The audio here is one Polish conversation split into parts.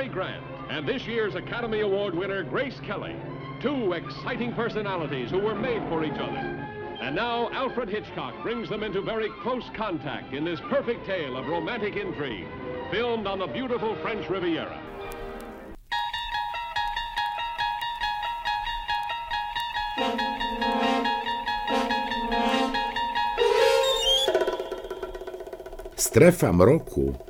Cary Grant and this year's Academy Award winner, Grace Kelly. Two exciting personalities who were made for each other. And now Alfred Hitchcock brings them into very close contact in this perfect tale of romantic intrigue, filmed on the beautiful French Riviera. Strefa Mroku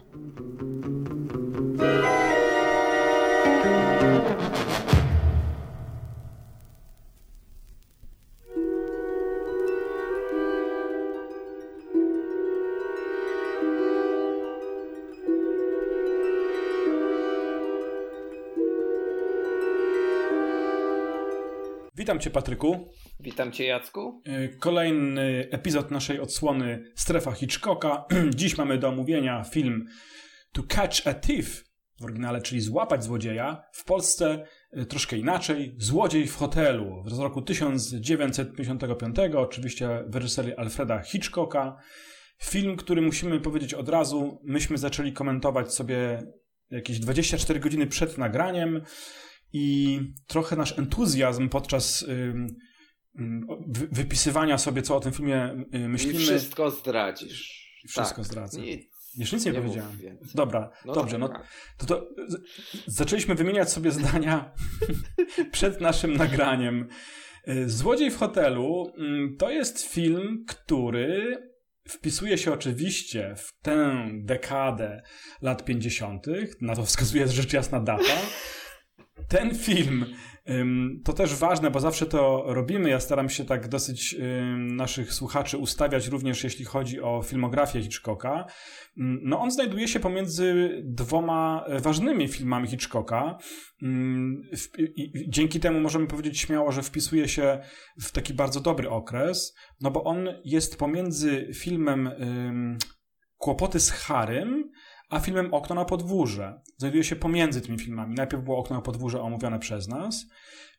Witam Cię, Patryku. Witam Cię, Jacku. Y, Kolejny epizod naszej odsłony Strefa Hitchcocka. Dziś mamy do omówienia film To Catch a Thief w oryginale, czyli Złapać Złodzieja. W Polsce y, troszkę inaczej. Złodziej w hotelu z roku 1955, oczywiście w reżyserii Alfreda Hitchcocka. Film, który musimy powiedzieć od razu, myśmy zaczęli komentować sobie jakieś 24 godziny przed nagraniem i trochę nasz entuzjazm podczas wypisywania sobie, co o tym filmie y, I myślimy. wszystko zdradzisz. Wszystko tak. zdradzę. Nic. Jeszcze nic nie, nie powiedziałem. Dobra, No dobrze. No, dobra. to, to z- zaczęliśmy wymieniać sobie zdania przed naszym nagraniem. Y, Złodziej w hotelu mm, to jest film, który wpisuje się oczywiście w tę dekadę lat 50. Na to wskazuje rzecz jasna data. Ten film to też ważne, bo zawsze to robimy. Ja staram się tak dosyć naszych słuchaczy ustawiać również, jeśli chodzi o filmografię Hitchcocka. No, on znajduje się pomiędzy dwoma e, ważnymi filmami Hitchcocka. Dzięki temu możemy powiedzieć śmiało, że wpisuje się w taki bardzo dobry okres, no bo on jest pomiędzy filmem Kłopoty z Harym, a filmem Okno na podwórze. Znajduje się pomiędzy tymi filmami. Najpierw było Okno na podwórze omówione przez nas,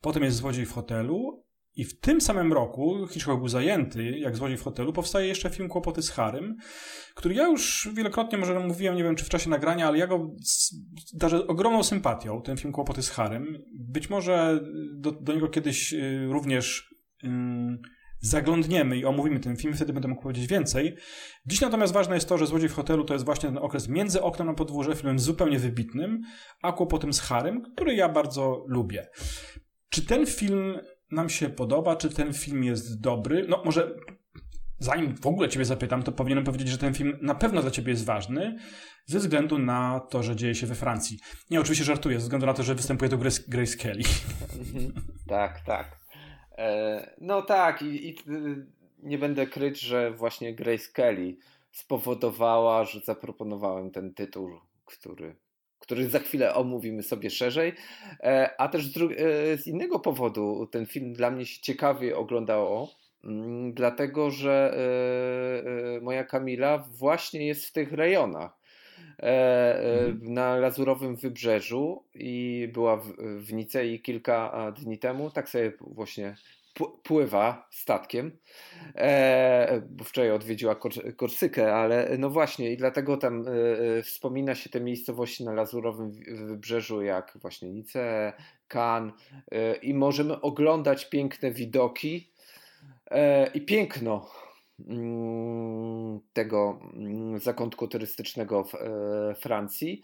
potem jest Złodziej w hotelu i w tym samym roku, Hitchcock był zajęty, jak Złodziej w hotelu, powstaje jeszcze film Kłopoty z Harym, który ja już wielokrotnie może mówiłem, nie wiem czy w czasie nagrania, ale ja go darzę ogromną sympatią, ten film Kłopoty z Harym. Być może do, do niego kiedyś y, również zaglądniemy i omówimy ten film, wtedy będę mógł powiedzieć więcej. Dziś natomiast ważne jest to, że Złodziej w hotelu to jest właśnie ten okres między oknem na podwórze, filmem zupełnie wybitnym, a kłopotem z Harym, który ja bardzo lubię. Czy ten film nam się podoba? Czy ten film jest dobry? No może zanim w ogóle ciebie zapytam, to powinienem powiedzieć, że ten film na pewno dla ciebie jest ważny, ze względu na to, że dzieje się we Francji. Nie, oczywiście żartuję, ze względu na to, że występuje tu Grace, Grace Kelly. Tak, tak. E, no tak, i, i y, nie będę kryć, że właśnie Grace Kelly spowodowała, że zaproponowałem ten tytuł, który, który za chwilę omówimy sobie szerzej. E, a też z, e, z innego powodu ten film dla mnie się ciekawie oglądało. mm, Dlatego, że moja Kamila właśnie jest w tych rejonach. E, e, na Lazurowym Wybrzeżu i była w, w Nicei kilka dni temu. Tak sobie właśnie pływa statkiem, e, bo wczoraj odwiedziła Kor- Korsykę, ale no właśnie i dlatego tam e, e, wspomina się te miejscowości na Lazurowym Wybrzeżu jak właśnie Nice, Cannes e, i możemy oglądać piękne widoki i piękno tego mm, zakątku turystycznego w e, Francji.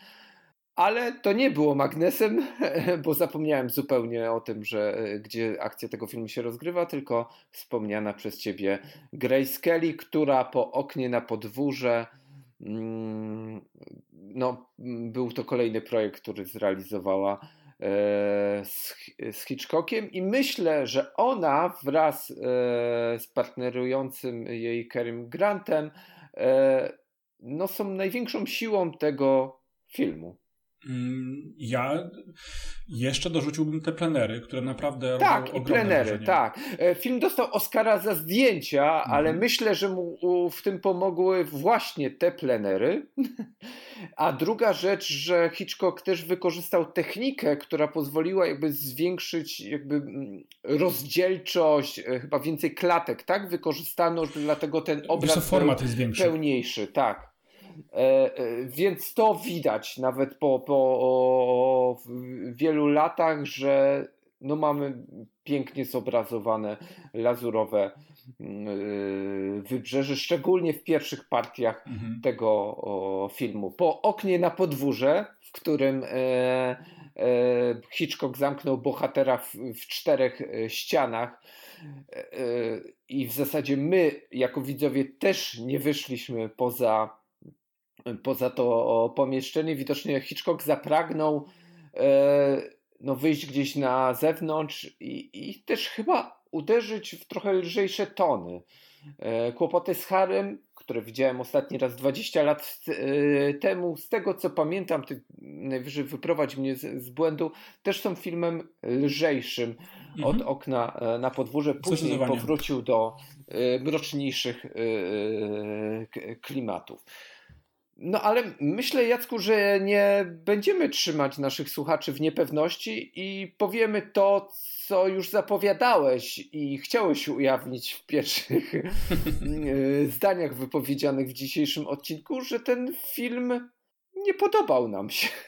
Ale to nie było magnesem, bo zapomniałem zupełnie o tym, że e, gdzie akcja tego filmu się rozgrywa, tylko wspomniana przez ciebie Grace Kelly, która po oknie na podwórze. mm, No, mm, był to kolejny projekt, który zrealizowała z, z Hitchcockiem i myślę, że ona wraz e, z partnerującym jej Kerem Grantem e, no, są największą siłą tego filmu. Ja jeszcze dorzuciłbym te plenery, które naprawdę. Tak, i plenery, wrażenie. tak. E, film dostał Oscara za zdjęcia, mhm. ale myślę, że mu w tym pomogły właśnie te plenery. A druga rzecz, że Hitchcock też wykorzystał technikę, która pozwoliła jakby zwiększyć jakby mm, rozdzielczość, e, chyba więcej klatek, tak? Wykorzystano, dlatego ten obraz format jest większy. pełniejszy, tak. E, e, więc to widać nawet po, po wielu latach, że no mamy pięknie zobrazowane lazurowe mm, e, wybrzeże, szczególnie w pierwszych partiach mhm. tego filmu. Po oknie na podwórze, w którym Hitchcock zamknął bohatera w, w czterech ścianach, i w zasadzie my, jako widzowie, też nie wyszliśmy poza poza to pomieszczenie. Widocznie Hitchcock zapragnął e, no, wyjść gdzieś na zewnątrz i, i też chyba uderzyć w trochę lżejsze tony. E, kłopoty z Harem, które widziałem ostatni raz 20 lat e, temu, z tego co pamiętam, ty najwyżej wyprowadź mnie z, z błędu, też są filmem lżejszym mhm. od okna na podwórze. Później powrócił do mroczniejszych klimatów. No ale myślę, Jacku, że nie będziemy trzymać naszych słuchaczy w niepewności i powiemy to, co już zapowiadałeś i chciałeś ujawnić w pierwszych e, zdaniach wypowiedzianych w dzisiejszym odcinku, że ten film nie podobał nam się.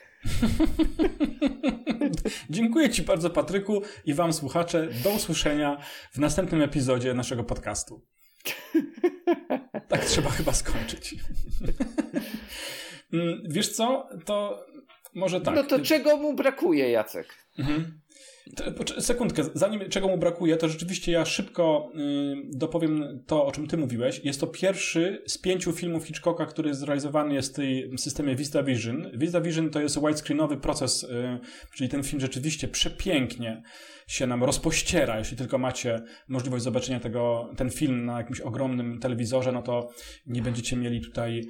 Dziękuję Ci bardzo, Patryku, i Wam, słuchacze. Do usłyszenia w następnym epizodzie naszego podcastu. Tak trzeba chyba skończyć. Mm, wiesz co? To może tak. No to czego mu brakuje, Jacek? Mhm. Sekundkę, zanim czego mu brakuje, to rzeczywiście ja szybko y, dopowiem to, o czym ty mówiłeś. Jest to pierwszy z pięciu filmów Hitchcocka, który zrealizowany jest w tym systemie VistaVision. VistaVision to jest widescreenowy proces, y, czyli ten film rzeczywiście przepięknie się nam rozpościera. Jeśli tylko macie możliwość zobaczenia tego, ten film na jakimś ogromnym telewizorze, no to nie będziecie mieli tutaj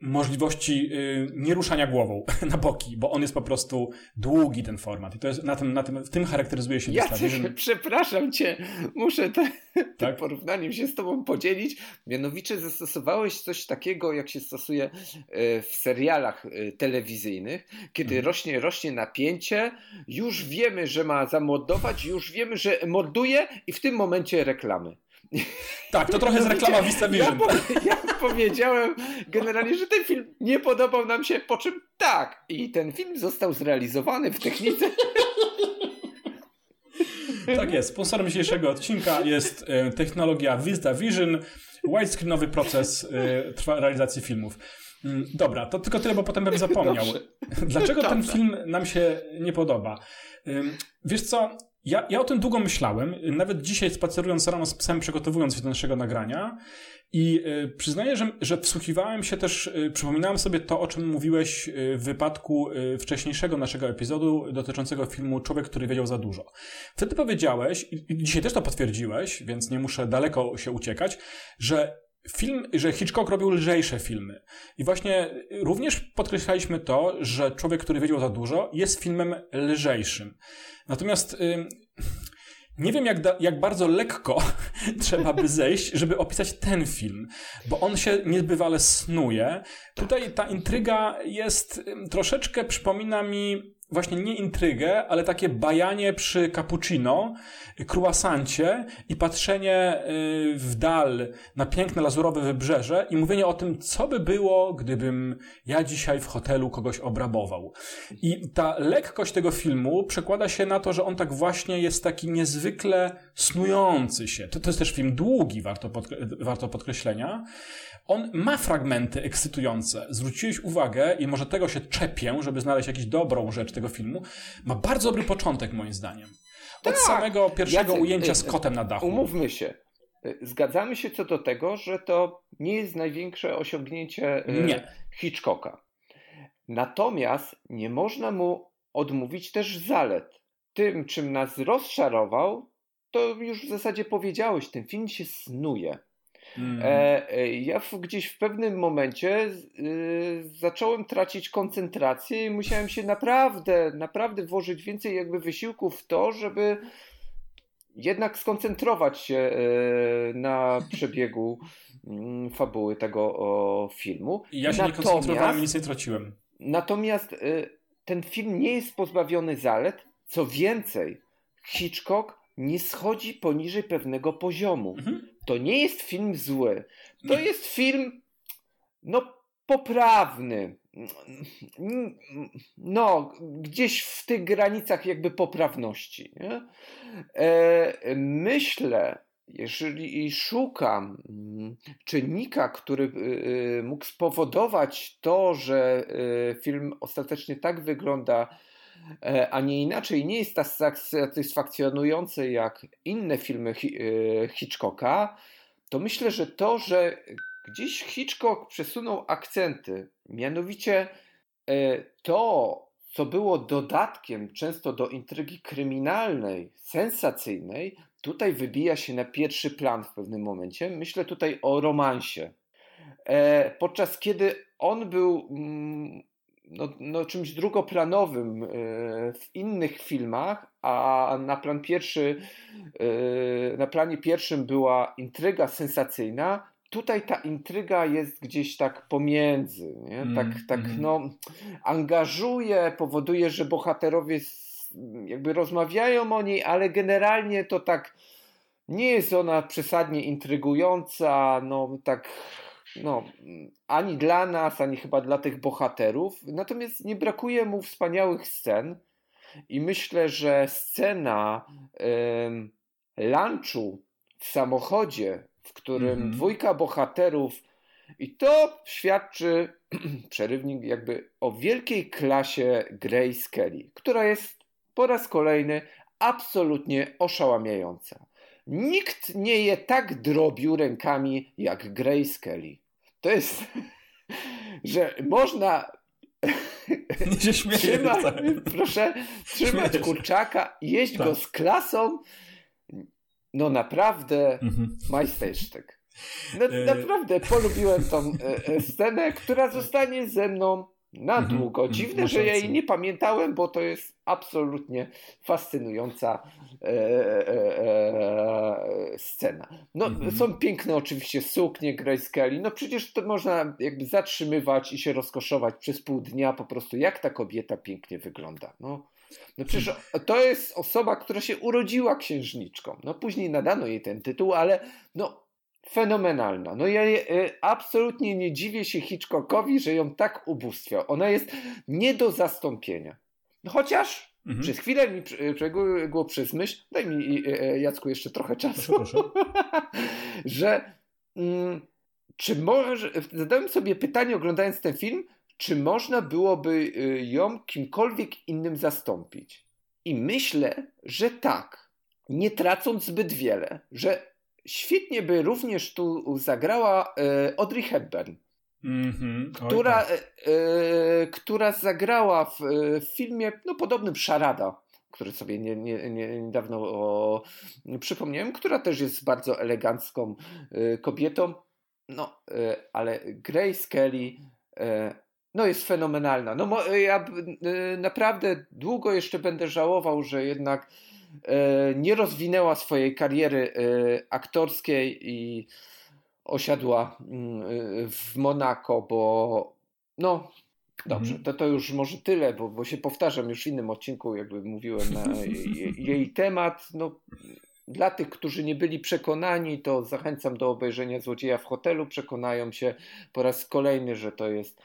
możliwości y, nieruszania głową na boki, bo on jest po prostu długi ten format i to jest na tym, na tym w tym charakteryzuje się ja Vision. przepraszam cię, muszę te, tak? tym porównaniem się z tobą podzielić. Mianowicie zastosowałeś coś takiego, jak się stosuje y, w serialach y, telewizyjnych, kiedy mhm. rośnie, rośnie napięcie, już wiemy, że ma zamordować, już wiemy, że morduje i w tym momencie reklamy. Tak, to trochę z reklama Vista Vision. Ja, ja powiedziałem generalnie, że ten film nie podobał nam się, po czym tak. I ten film został zrealizowany w technice. Tak jest. Sponsorem dzisiejszego odcinka jest e, technologia Vista Vision, widescreenowy proces e, realizacji filmów. Mm, dobra, to tylko tyle, bo potem bym zapomniał. Dobrze. Dlaczego ten film nam się nie podoba? Wiesz co, ja, ja o tym długo myślałem, nawet dzisiaj spacerując rano z psem, przygotowując się do naszego nagrania i y, przyznaję, że, że wsłuchiwałem się też, y, przypominałem sobie to, o czym mówiłeś y, w wypadku wcześniejszego naszego epizodu dotyczącego filmu Człowiek, który wiedział za dużo. Wtedy powiedziałeś, i dzisiaj też to potwierdziłeś, więc nie muszę daleko się uciekać, że film, że Hitchcock robił lżejsze filmy. I właśnie również podkreślaliśmy to, że Człowiek, który wiedział za dużo, jest filmem lżejszym. Natomiast nie wiem, jak, da, jak bardzo lekko trzeba by zejść, żeby opisać ten film, bo on się niezbywale snuje. Tutaj ta intryga jest troszeczkę, przypomina mi właśnie nie intrygę, ale takie bajanie przy cappuccino, croissancie i patrzenie y, w dal na piękne lazurowe wybrzeże i mówienie o tym, co by było, gdybym ja dzisiaj w hotelu kogoś obrabował. I ta lekkość tego filmu przekłada się na to, że on tak właśnie jest taki niezwykle snujący się. To, to jest też film długi, warto, podkre- warto podkreślenia. On ma fragmenty ekscytujące. Zwróciłeś uwagę i może tego się czepię, żeby znaleźć jakąś dobrą rzecz tego filmu. Ma bardzo dobry początek, moim zdaniem. Od tak. samego pierwszego Jacek, ujęcia z kotem na dachu. Umówmy się. Zgadzamy się co do tego, że to nie jest największe osiągnięcie nie. Hitchcocka. Natomiast nie można mu odmówić też zalet. Tym, czym nas rozczarował, to już w zasadzie powiedziałeś, ten film się snuje. Mm. E, ja w, gdzieś w pewnym momencie e, zacząłem tracić koncentrację i musiałem się naprawdę, naprawdę włożyć więcej jakby wysiłku w to, żeby jednak skoncentrować się e, na przebiegu mm, fabuły tego filmu. Ja się natomiast, nie koncentrowałem, nic nie traciłem. Natomiast e, ten film nie jest pozbawiony zalet. Co więcej, Hitchcock nie schodzi poniżej pewnego poziomu. Mhm. To nie jest film zły. To jest film no poprawny. No, gdzieś w tych granicach jakby poprawności. E, myślę, jeżeli szukam mm, czynnika, który y, y, mógł spowodować to, że y, film ostatecznie tak wygląda, a nie inaczej, nie jest tak satysfakcjonujący jak inne filmy Hitchcocka, to myślę, że to, że gdzieś Hitchcock przesunął akcenty, mianowicie e, to, co było dodatkiem często do intrygi kryminalnej, sensacyjnej, tutaj wybija się na pierwszy plan w pewnym momencie. Myślę tutaj o romansie. E, podczas kiedy on był mm, no, no, czymś drugoplanowym e, w innych filmach, a na plan pierwszy, na planie pierwszym była intryga sensacyjna, tutaj ta intryga jest gdzieś tak pomiędzy, nie? Mm, tak, tak mm. no, angażuje, powoduje, że bohaterowie jakby rozmawiają o niej, ale generalnie to tak nie jest ona przesadnie intrygująca, no tak no, ani dla nas, ani chyba dla tych bohaterów. Natomiast nie brakuje mu wspaniałych scen i myślę, że scena y, lunchu w samochodzie w którym mm -hmm. dwójka bohaterów i to świadczy przerywnik jakby o wielkiej klasie Grace Kelly, która jest po raz kolejny absolutnie oszałamiająca. Nikt nie je tak drobił rękami jak Grace Kelly. To jest, że można nie się śmieję, trzymać, proszę, trzymać kurczaka, jeść tak. go z klasą no naprawdę mhm. majstersztyk. No, e, naprawdę polubiłem tą e, e, scenę, która zostanie ze mną na mhm. długo. Mhm. Dziwne, że ja jej nie pamiętałem, bo to jest absolutnie fascynująca e, e, e, scena. No, są piękne oczywiście suknie Grace Kelly. No przecież to można jakby zatrzymywać i się rozkoszować przez pół dnia po prostu, jak ta kobieta pięknie wygląda. No. No przecież to jest osoba, która się urodziła księżniczką. No później nadano jej ten tytuł, ale no fenomenalna. No ja e, absolutnie nie dziwię się Hitchcockowi, że ją tak ubóstwiał. Ona jest nie do zastąpienia. No chociaż mhm. przez chwilę mi przebiegło przez myśl, daj mi e, Jacku jeszcze trochę czasu, że mm, czy zadałem sobie pytanie oglądając ten film, czy można byłoby y, ją kimkolwiek innym zastąpić? I myślę, że tak, nie tracąc zbyt wiele, że świetnie by również tu zagrała y, Audrey Hepburn. Mm-hmm. która, tak. y, która zagrała w, w, filmie no, podobnym Szarada, który sobie nie, nie, nie, niedawno o, przypomniałem, która też jest bardzo elegancką kobietą. No, ale Grace Kelly no jest fenomenalna. No ja naprawdę długo jeszcze będę żałował, że jednak e, nie rozwinęła swojej kariery e, aktorskiej i osiadła mm, w Monako, bo no dobrze, mhm. to, to już może tyle, bo, bo się powtarzam już w innym odcinku, jakby mówiłem na jej, jej temat. No, dla tych, którzy nie byli przekonani, to zachęcam do obejrzenia Złodzieja w hotelu. Przekonają się po raz kolejny, że to jest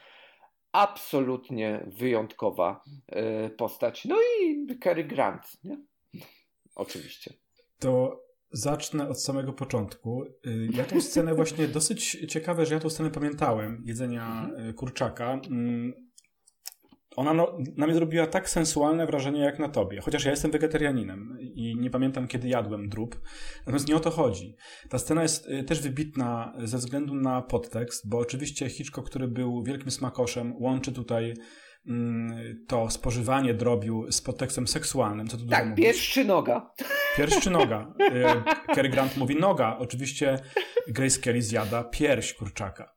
absolutnie wyjątkowa e, postać. No i Cary Grant, nie? Oczywiście. To zacznę od samego początku. Y, ja tę scenę właśnie dosyć ciekawe, że ja tę scenę pamiętałem, jedzenia mhm. y, kurczaka. Mm, ona no, na mnie zrobiła tak sensualne wrażenie jak na tobie. Chociaż ja jestem wegetarianinem i nie pamiętam, kiedy jadłem drób. Natomiast nie o to chodzi. Ta scena jest y, też wybitna ze względu na podtekst, bo oczywiście Hitchcock, który był wielkim smakoszem, łączy tutaj to spożywanie drobiu z podtekstem seksualnym. Co tu tak, noga. Pierś czy noga? Y, Cary Grant mówi noga. Oczywiście Grace Kelly zjada pierś kurczaka.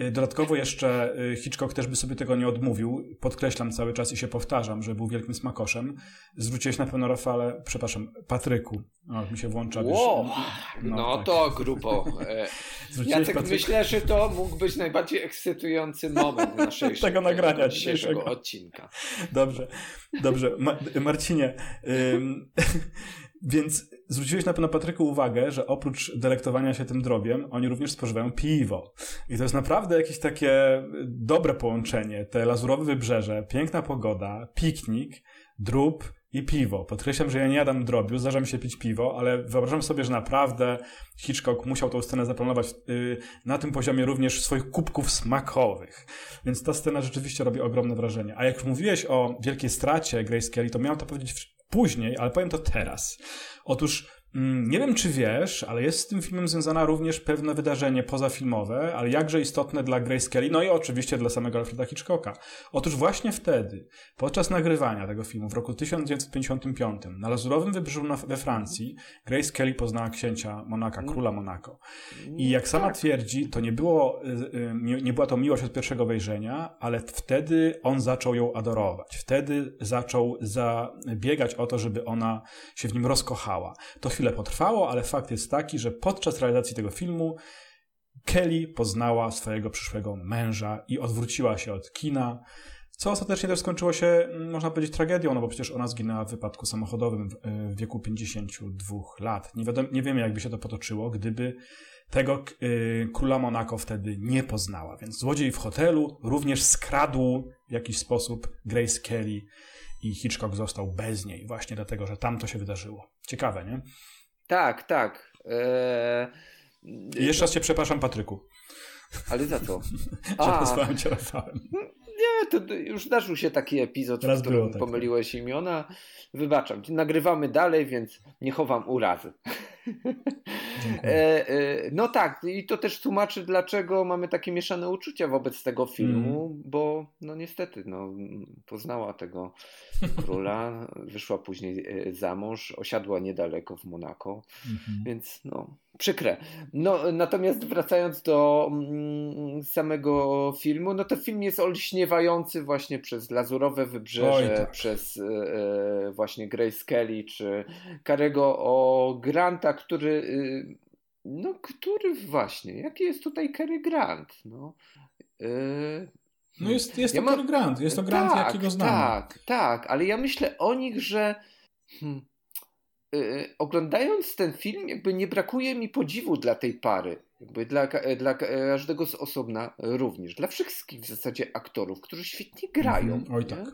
Y, dodatkowo jeszcze y, Hitchcock też by sobie tego nie odmówił. Podkreślam cały czas i się powtarzam, że był wielkim smakoszem. Zwróciłeś na pewno, Rafale, przepraszam, Patryku. O, mi się włącza. Wow. no, no tak. to grubo. E, Jacek, Patryku. myślę, że to mógł być najbardziej ekscytujący moment naszego tego nagrania dzisiejszego odcinka. Dobrze, dobrze. Ma Marcinie, ym, więc zwróciłeś na pewno Patryku uwagę, że oprócz delektowania się tym drobiem, oni również spożywają piwo. I to jest naprawdę jakieś takie dobre połączenie. Te lazurowe wybrzeże, piękna pogoda, piknik, drób i piwo. Podkreślam, że ja nie jadam drobiu, zdarza mi się pić piwo, ale wyobrażam sobie, że naprawdę Hitchcock musiał tą scenę zaplanować yy, na tym poziomie również swoich kubków smakowych. Więc ta scena rzeczywiście robi ogromne wrażenie. A jak mówiłeś o wielkiej stracie Grace Kelly, to miałem to powiedzieć później, ale powiem to teraz. Otóż nie wiem, czy wiesz, ale jest z tym filmem związana również pewne wydarzenie pozafilmowe, ale jakże istotne dla Grace Kelly, no i oczywiście dla samego Alfreda Hitchcocka. Otóż właśnie wtedy, podczas nagrywania tego filmu w roku 1955 na Lazurowym Wybrzeżu we Francji, Grace Kelly poznała księcia Monaka, mm. króla Monako. I jak sama tak. twierdzi, to nie, było, y, y, nie była to miłość od pierwszego wejrzenia, ale wtedy on zaczął ją adorować. Wtedy zaczął zabiegać o to, żeby ona się w nim rozkochała. To chwilę potrwało, ale fakt jest taki, że podczas realizacji tego filmu Kelly poznała swojego przyszłego męża i odwróciła się od kina, co ostatecznie też skończyło się, mm, można powiedzieć, tragedią, no bo przecież ona zginęła w wypadku samochodowym w, w wieku 52 lat. Nie, wiadomo, nie wiemy, jakby się to potoczyło, gdyby tego y, króla Monako wtedy nie poznała. Więc złodziej w hotelu również skradł w jakiś sposób Grace Kelly i Hitchcock został bez niej, właśnie dlatego, że tam to się wydarzyło. Ciekawe, nie? Tak, tak. Eee... Jeszcze raz cię przepraszam, Patryku. Ale za co? że nazwałem cię Rafałem. Nie, to już zdarzył się taki epizod, Raz w którym tak. pomyliłeś imiona. Wybaczam, nagrywamy dalej, więc nie chowam urazy. E, e, no tak, i to też tłumaczy, dlaczego mamy takie mieszane uczucia wobec tego filmu, mm. bo no niestety, no, poznała tego króla, wyszła później e, za mąż, osiadła niedaleko w Monako, mm -hmm. więc no, przykre. No, natomiast wracając do mm, samego filmu, no to film jest olśniewający właśnie przez Lazurowe Wybrzeże, tak. przez e, właśnie Grace Kelly, czy Karego o Granta, który y, no, który właśnie, jaki jest tutaj Cary Grant? No, yy, no jest, jest ja to mam... Cary Grant, jest to Grant, tak, jakiego znamy. Tak, tak, ale ja myślę o nich, że hmm, oglądając ten film, jakby nie brakuje mi podziwu dla tej pary. Jakby dla, dla każdego z osobna również. Dla wszystkich w zasadzie aktorów, którzy świetnie grają. Mm -hmm. Oj tak.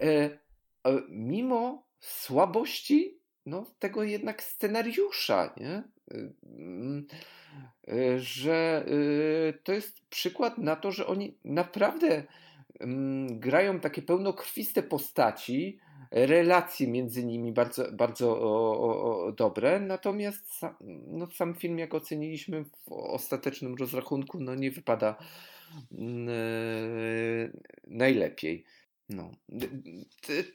Yy, mimo słabości no, tego jednak scenariusza, nie? Y, y, że y, to jest przykład na to, że oni naprawdę mm, grają takie pełnokrwiste postaci, relacje między nimi bardzo, bardzo o, o, dobre, natomiast sam, no, sam film, jak oceniliśmy w ostatecznym rozrachunku, no nie wypada mm, najlepiej. No.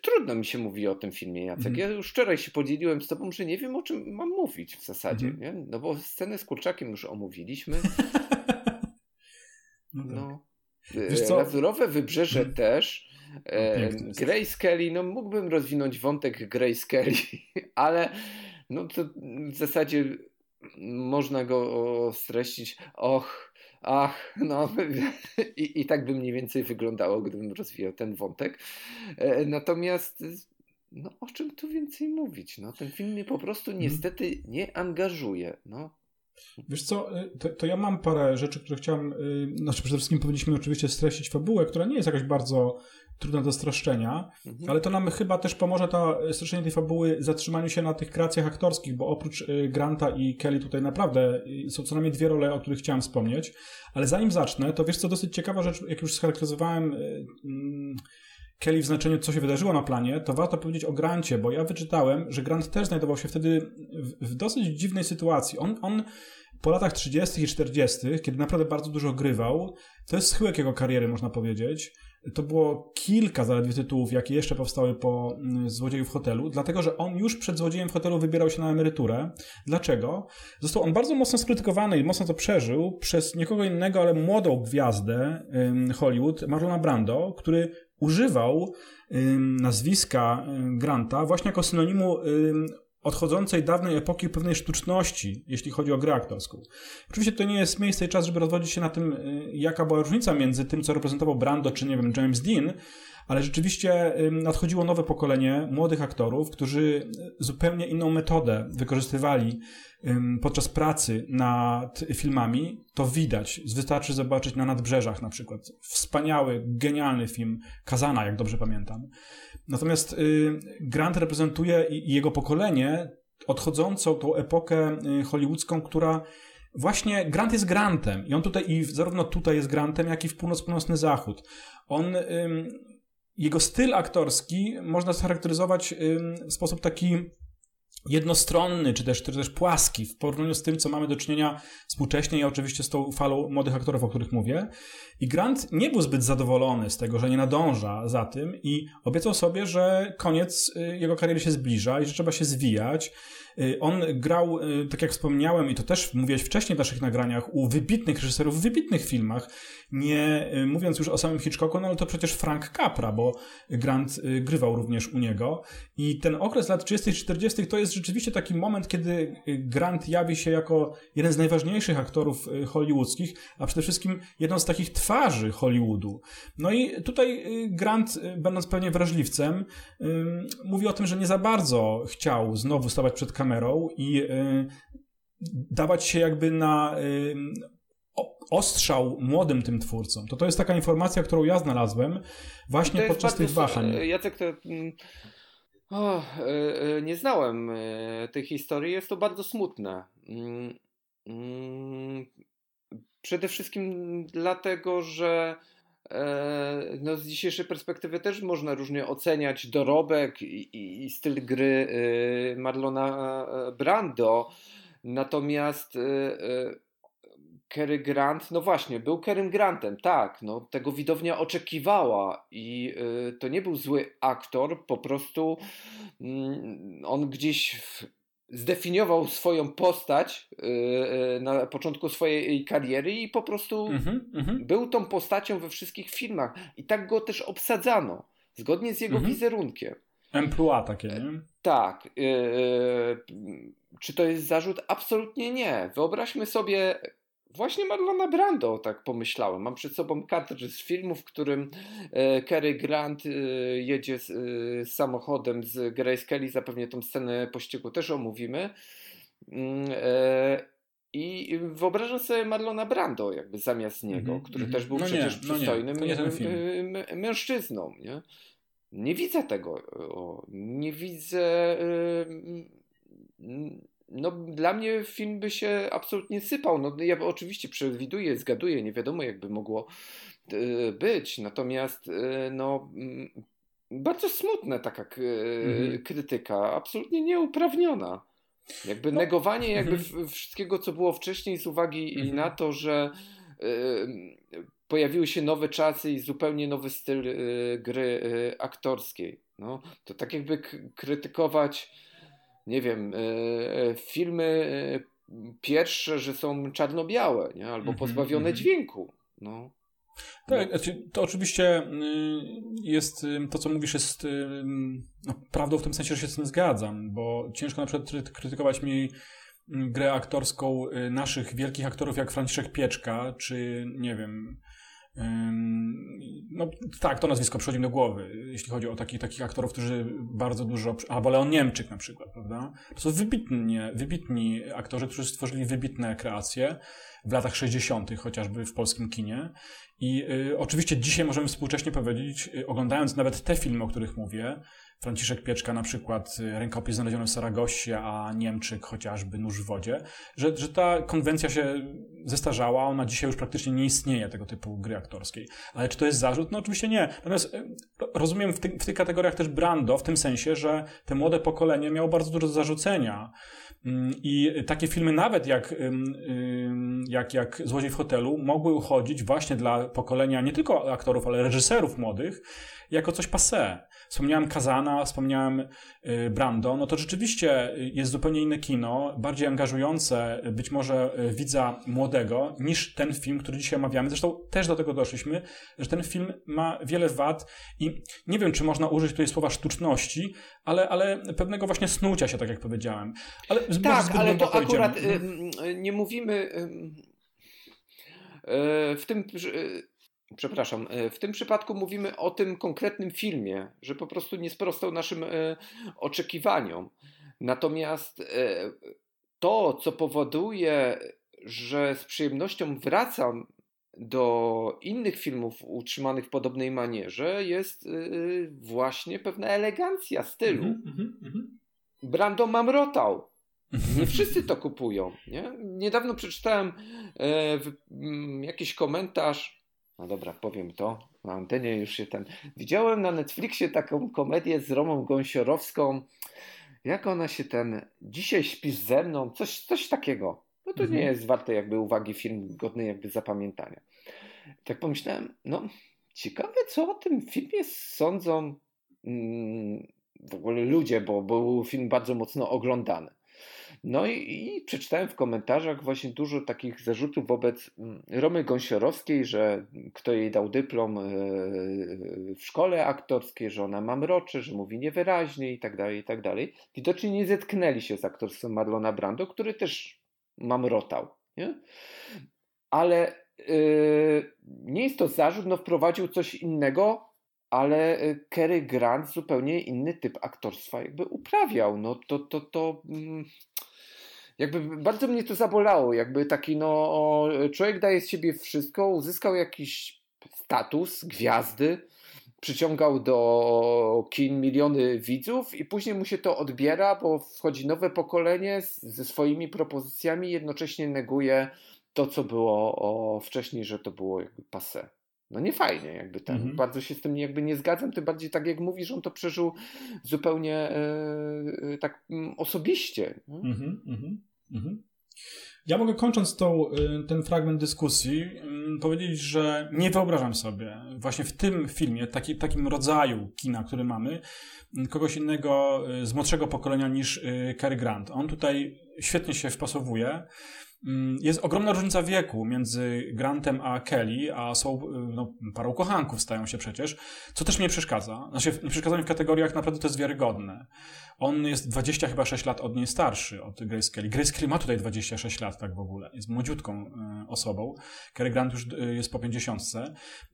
Trudno mi się mówi o tym filmie, Jacek. Mm. Ja już wczoraj się podzieliłem z tobą, że nie wiem o czym mam mówić w zasadzie, mm. nie? No bo scenę z kurczakiem już omówiliśmy. no. no. E, Lazurowe Wybrzeże mm. też. E, Grace Kelly, no mógłbym rozwinąć wątek Grace Kelly, ale no to w zasadzie można go streścić. Och, Ach, no I, i tak by mniej więcej wyglądało, gdybym rozwijał ten wątek. E, natomiast no o czym tu więcej mówić? No, ten film mnie po prostu mhm. niestety nie angażuje. No. Wiesz co, y, to, to, ja mam parę rzeczy, które chciałem, y, znaczy przede wszystkim powinniśmy oczywiście streścić fabułę, która nie jest jakaś bardzo trudna do streszczenia, mhm. ale to nam chyba też pomoże to streszczenie tej fabuły zatrzymaniu się na tych kreacjach aktorskich, bo oprócz y, Granta i Kelly tutaj naprawdę są co najmniej dwie role, o których chciałem wspomnieć, ale zanim zacznę, to wiesz co, dosyć ciekawa rzecz, jak już scharakteryzowałem mm, Kelly w znaczeniu, co się wydarzyło na planie, to warto powiedzieć o Grancie, bo ja wyczytałem, że Grant też znajdował się wtedy w, w dosyć dziwnej sytuacji. On, on po latach 30. i 40., kiedy naprawdę bardzo dużo grywał, to jest schyłek jego kariery, można powiedzieć, to było kilka zaledwie tytułów, jakie jeszcze powstały po mm, Złodzieju w hotelu, dlatego że on już przed Złodziejem w hotelu wybierał się na emeryturę. Dlaczego? Został on bardzo mocno skrytykowany i mocno to przeżył przez nikogo innego, ale młodą gwiazdę Hollywood, Marlona Brando, który używał nazwiska Granta właśnie jako synonimu odchodzącej dawnej epoki pewnej sztuczności, jeśli chodzi o grę aktorską. Oczywiście to nie jest miejsce i czas, żeby rozwodzić się na tym, y, jaka była różnica między tym, co reprezentował Brando, czy nie wiem, James Dean, ale rzeczywiście nadchodziło nowe pokolenie młodych aktorów, którzy zupełnie inną metodę wykorzystywali podczas pracy nad filmami. To widać. Wystarczy zobaczyć na Nadbrzeżach na przykład. Wspaniały, genialny film Kazana, jak dobrze pamiętam. Natomiast y, Grant reprezentuje i jego pokolenie odchodzącą tą epokę y, hollywoodzką, która właśnie Grant jest Grantem i on tutaj i zarówno tutaj jest Grantem, jak i w północ-północny zachód. On jego styl aktorski można scharakteryzować w sposób taki jednostronny, czy też, czy też płaski w porównaniu z tym, co mamy do czynienia współcześnie i oczywiście z tą falą młodych aktorów, o których mówię. I Grant nie był zbyt zadowolony z tego, że nie nadąża za tym i obiecał sobie, że koniec y, jego kariery się zbliża i że trzeba się zwijać. Y, on grał, y, tak jak wspomniałem, i to też mówiłeś wcześniej w naszych nagraniach, u wybitnych reżyserów w wybitnych filmach. Nie mówiąc już o samym Hitchcocku, no ale to przecież Frank Capra, bo Grant grywał również u niego. I ten okres lat 30. 40. to jest rzeczywiście taki moment, kiedy Grant jawi się jako jeden z najważniejszych aktorów hollywoodzkich, a przede wszystkim jedną z takich twarzy Hollywoodu. No i tutaj y, Grant, y, będąc pewnie wrażliwcem, mówi o tym, że nie za bardzo chciał znowu stawać przed kamerą i y, dawać się jakby na ostrzał młodym tym twórcom. To to jest taka informacja, którą ja znalazłem właśnie podczas tych wahań. Jacek, to... Mm, o, nie znałem tej historii. Jest to bardzo smutne. Mm, mm, Przede wszystkim dlatego, że no z dzisiejszej perspektywy też można różnie oceniać dorobek i, i styl gry e, Marlona e, Brando. Natomiast Cary Grant, no właśnie, był Kerem Grantem, tak, no, tego widownia oczekiwała i to nie był zły aktor, po prostu mm, on gdzieś w, zdefiniował swoją postać yy, na początku swojej kariery i po prostu mm -hmm, był tą postacią we wszystkich filmach. I tak go też obsadzano, zgodnie z jego mm -hmm. wizerunkiem. Emploi takie, nie? Tak. Yy, czy to jest zarzut? Absolutnie nie. Wyobraźmy sobie Właśnie Marlona Brando, tak pomyślałem. Mam przed sobą kadr z filmu, w którym e, Cary Grant e, jedzie z, e, samochodem z Grace Kelly. Zapewne tą scenę pościgu też omówimy. Mm, I wyobrażam sobie Marlona Brando jakby zamiast niego, mm -hmm, który mm -hmm. też był no przecież nie, przystojnym no nie, mężczyzną. Nie? nie widzę tego. Nie widzę no, dla mnie film by się absolutnie sypał. No, ja oczywiście przewiduję, zgaduję, nie wiadomo jakby mogło e, być. Natomiast e, no, mm, bardzo smutna taka mhm. krytyka, absolutnie nieuprawniona. Jakby no. negowanie jakby mhm. wszystkiego, co było wcześniej z uwagi mhm. na to, że pojawiły się nowe czasy i zupełnie nowy styl gry aktorskiej. No, to tak jakby krytykować nie wiem, e, e, filmy e, pierwsze, że są czarno-białe, nie? albo mhm, pozbawione -hmm. dźwięku. No. Tak, znaczy, to oczywiście y, jest, y, to co mówisz jest y, no, prawdą w tym sensie, że się z tym zgadzam, bo ciężko na przykład krytykować mi grę aktorską naszych wielkich aktorów jak Franciszek Pieczka, czy nie wiem, no tak, to nazwisko przychodzi mi do głowy, jeśli chodzi o takich, takich aktorów, którzy bardzo dużo, albo Leon Niemczyk na przykład, prawda? To są wybitni, wybitni aktorzy, którzy stworzyli wybitne kreacje w latach 60., chociażby w polskim kinie. I y, oczywiście dzisiaj możemy współcześnie powiedzieć, y, oglądając nawet te filmy, o których mówię, Franciszek Pieczka na przykład y, Rękopis znaleziony w Saragossie, a Niemczyk chociażby Nóż w wodzie, że, że ta konwencja się zestarzała, ona dzisiaj już praktycznie nie istnieje, tego typu gry aktorskiej. Ale czy to jest zarzut? No oczywiście nie. Natomiast e, rozumiem w, ty, w tych kategoriach też Brando, w tym sensie, że te młode pokolenie miało bardzo dużo zarzucenia. Mm, I takie filmy, nawet jak, jak, jak Złodziej w hotelu, mogły uchodzić właśnie dla pokolenia nie tylko aktorów, ale reżyserów młodych, jako coś passé. Wspomniałem Kazana, wspomniałem y, Brando, no to rzeczywiście jest zupełnie inne kino, bardziej angażujące być może y, widza młodego niż ten film, który dzisiaj omawiamy. Zresztą też do tego doszliśmy, że ten film ma wiele wad i nie wiem, czy można użyć tutaj słowa sztuczności, ale, ale pewnego właśnie snucia się, tak jak powiedziałem. Ale tak, ale to akurat y, nie mówimy w tym Przepraszam, e, w tym przypadku mówimy o tym konkretnym filmie, że po prostu nie sprostał naszym e, oczekiwaniom. Natomiast e, to, co powoduje, że z przyjemnością wracam do innych filmów utrzymanych w podobnej manierze, jest właśnie pewna elegancja stylu. Mm -hmm, Brando mamrotał. Nie wszyscy to kupują. Nie? Niedawno przeczytałem jakiś komentarz no dobra, powiem to. Na antenie już się ten. Widziałem na Netflixie taką komedię z Romą Gąsiorowską. Jak ona się ten. Dzisiaj śpisz ze mną? Coś, coś takiego. No to mhm. nie jest warte jakby uwagi film godny jakby zapamiętania. Tak pomyślałem, no ciekawe co o tym filmie sądzą mm, w ogóle ludzie, bo był film bardzo mocno oglądany. No i, i, przeczytałem w komentarzach właśnie dużo takich zarzutów wobec mm, Romy Gąsiorowskiej, że kto jej dał dyplom e, w szkole aktorskiej, że ona mamroczy, że mówi niewyraźnie i tak dalej, i tak dalej. Widocznie nie zetknęli się z aktorstwem Marlona Brando, który też mamrotał. Nie? Ale yy, nie jest to zarzut, no wprowadził coś innego, ale e, Cary Grant zupełnie inny typ aktorstwa jakby uprawiał. No to, to, to, mm, jakby bardzo mnie to zabolało, jakby taki no człowiek daje z siebie wszystko, uzyskał jakiś status, gwiazdy, przyciągał do kin miliony widzów i później mu się to odbiera, bo wchodzi nowe pokolenie ze swoimi propozycjami, jednocześnie neguje to, co było wcześniej, że to było jakby passé. No nie fajnie, jakby ten. Mhm. Bardzo się z tym jakby nie zgadzam, tym bardziej tak jak mówisz, on to przeżył zupełnie yy, tak yy, osobiście. Mhm, mhm. Mhm. Ja mogę kończąc tą, y, ten fragment dyskusji powiedzieć, że nie wyobrażam sobie właśnie w tym filmie, taki, takim rodzaju kina, który mamy, kogoś innego y, z młodszego pokolenia niż y, Cary Grant. On tutaj świetnie się wpasowuje. Mm, jest ogromna różnica wieku między Grantem a Kelly, a są no, parą kochanków stają się przecież, co też mnie przeszkadza. Znaczy, nie przeszkadza mi w kategoriach, naprawdę to jest wiarygodne. On jest 20 chyba 6 lat od niej starszy, od Grace Kelly. Grace Kelly ma tutaj 26 lat tak w ogóle. Jest młodziutką y, osobą. Cary Grant już y, jest po 50.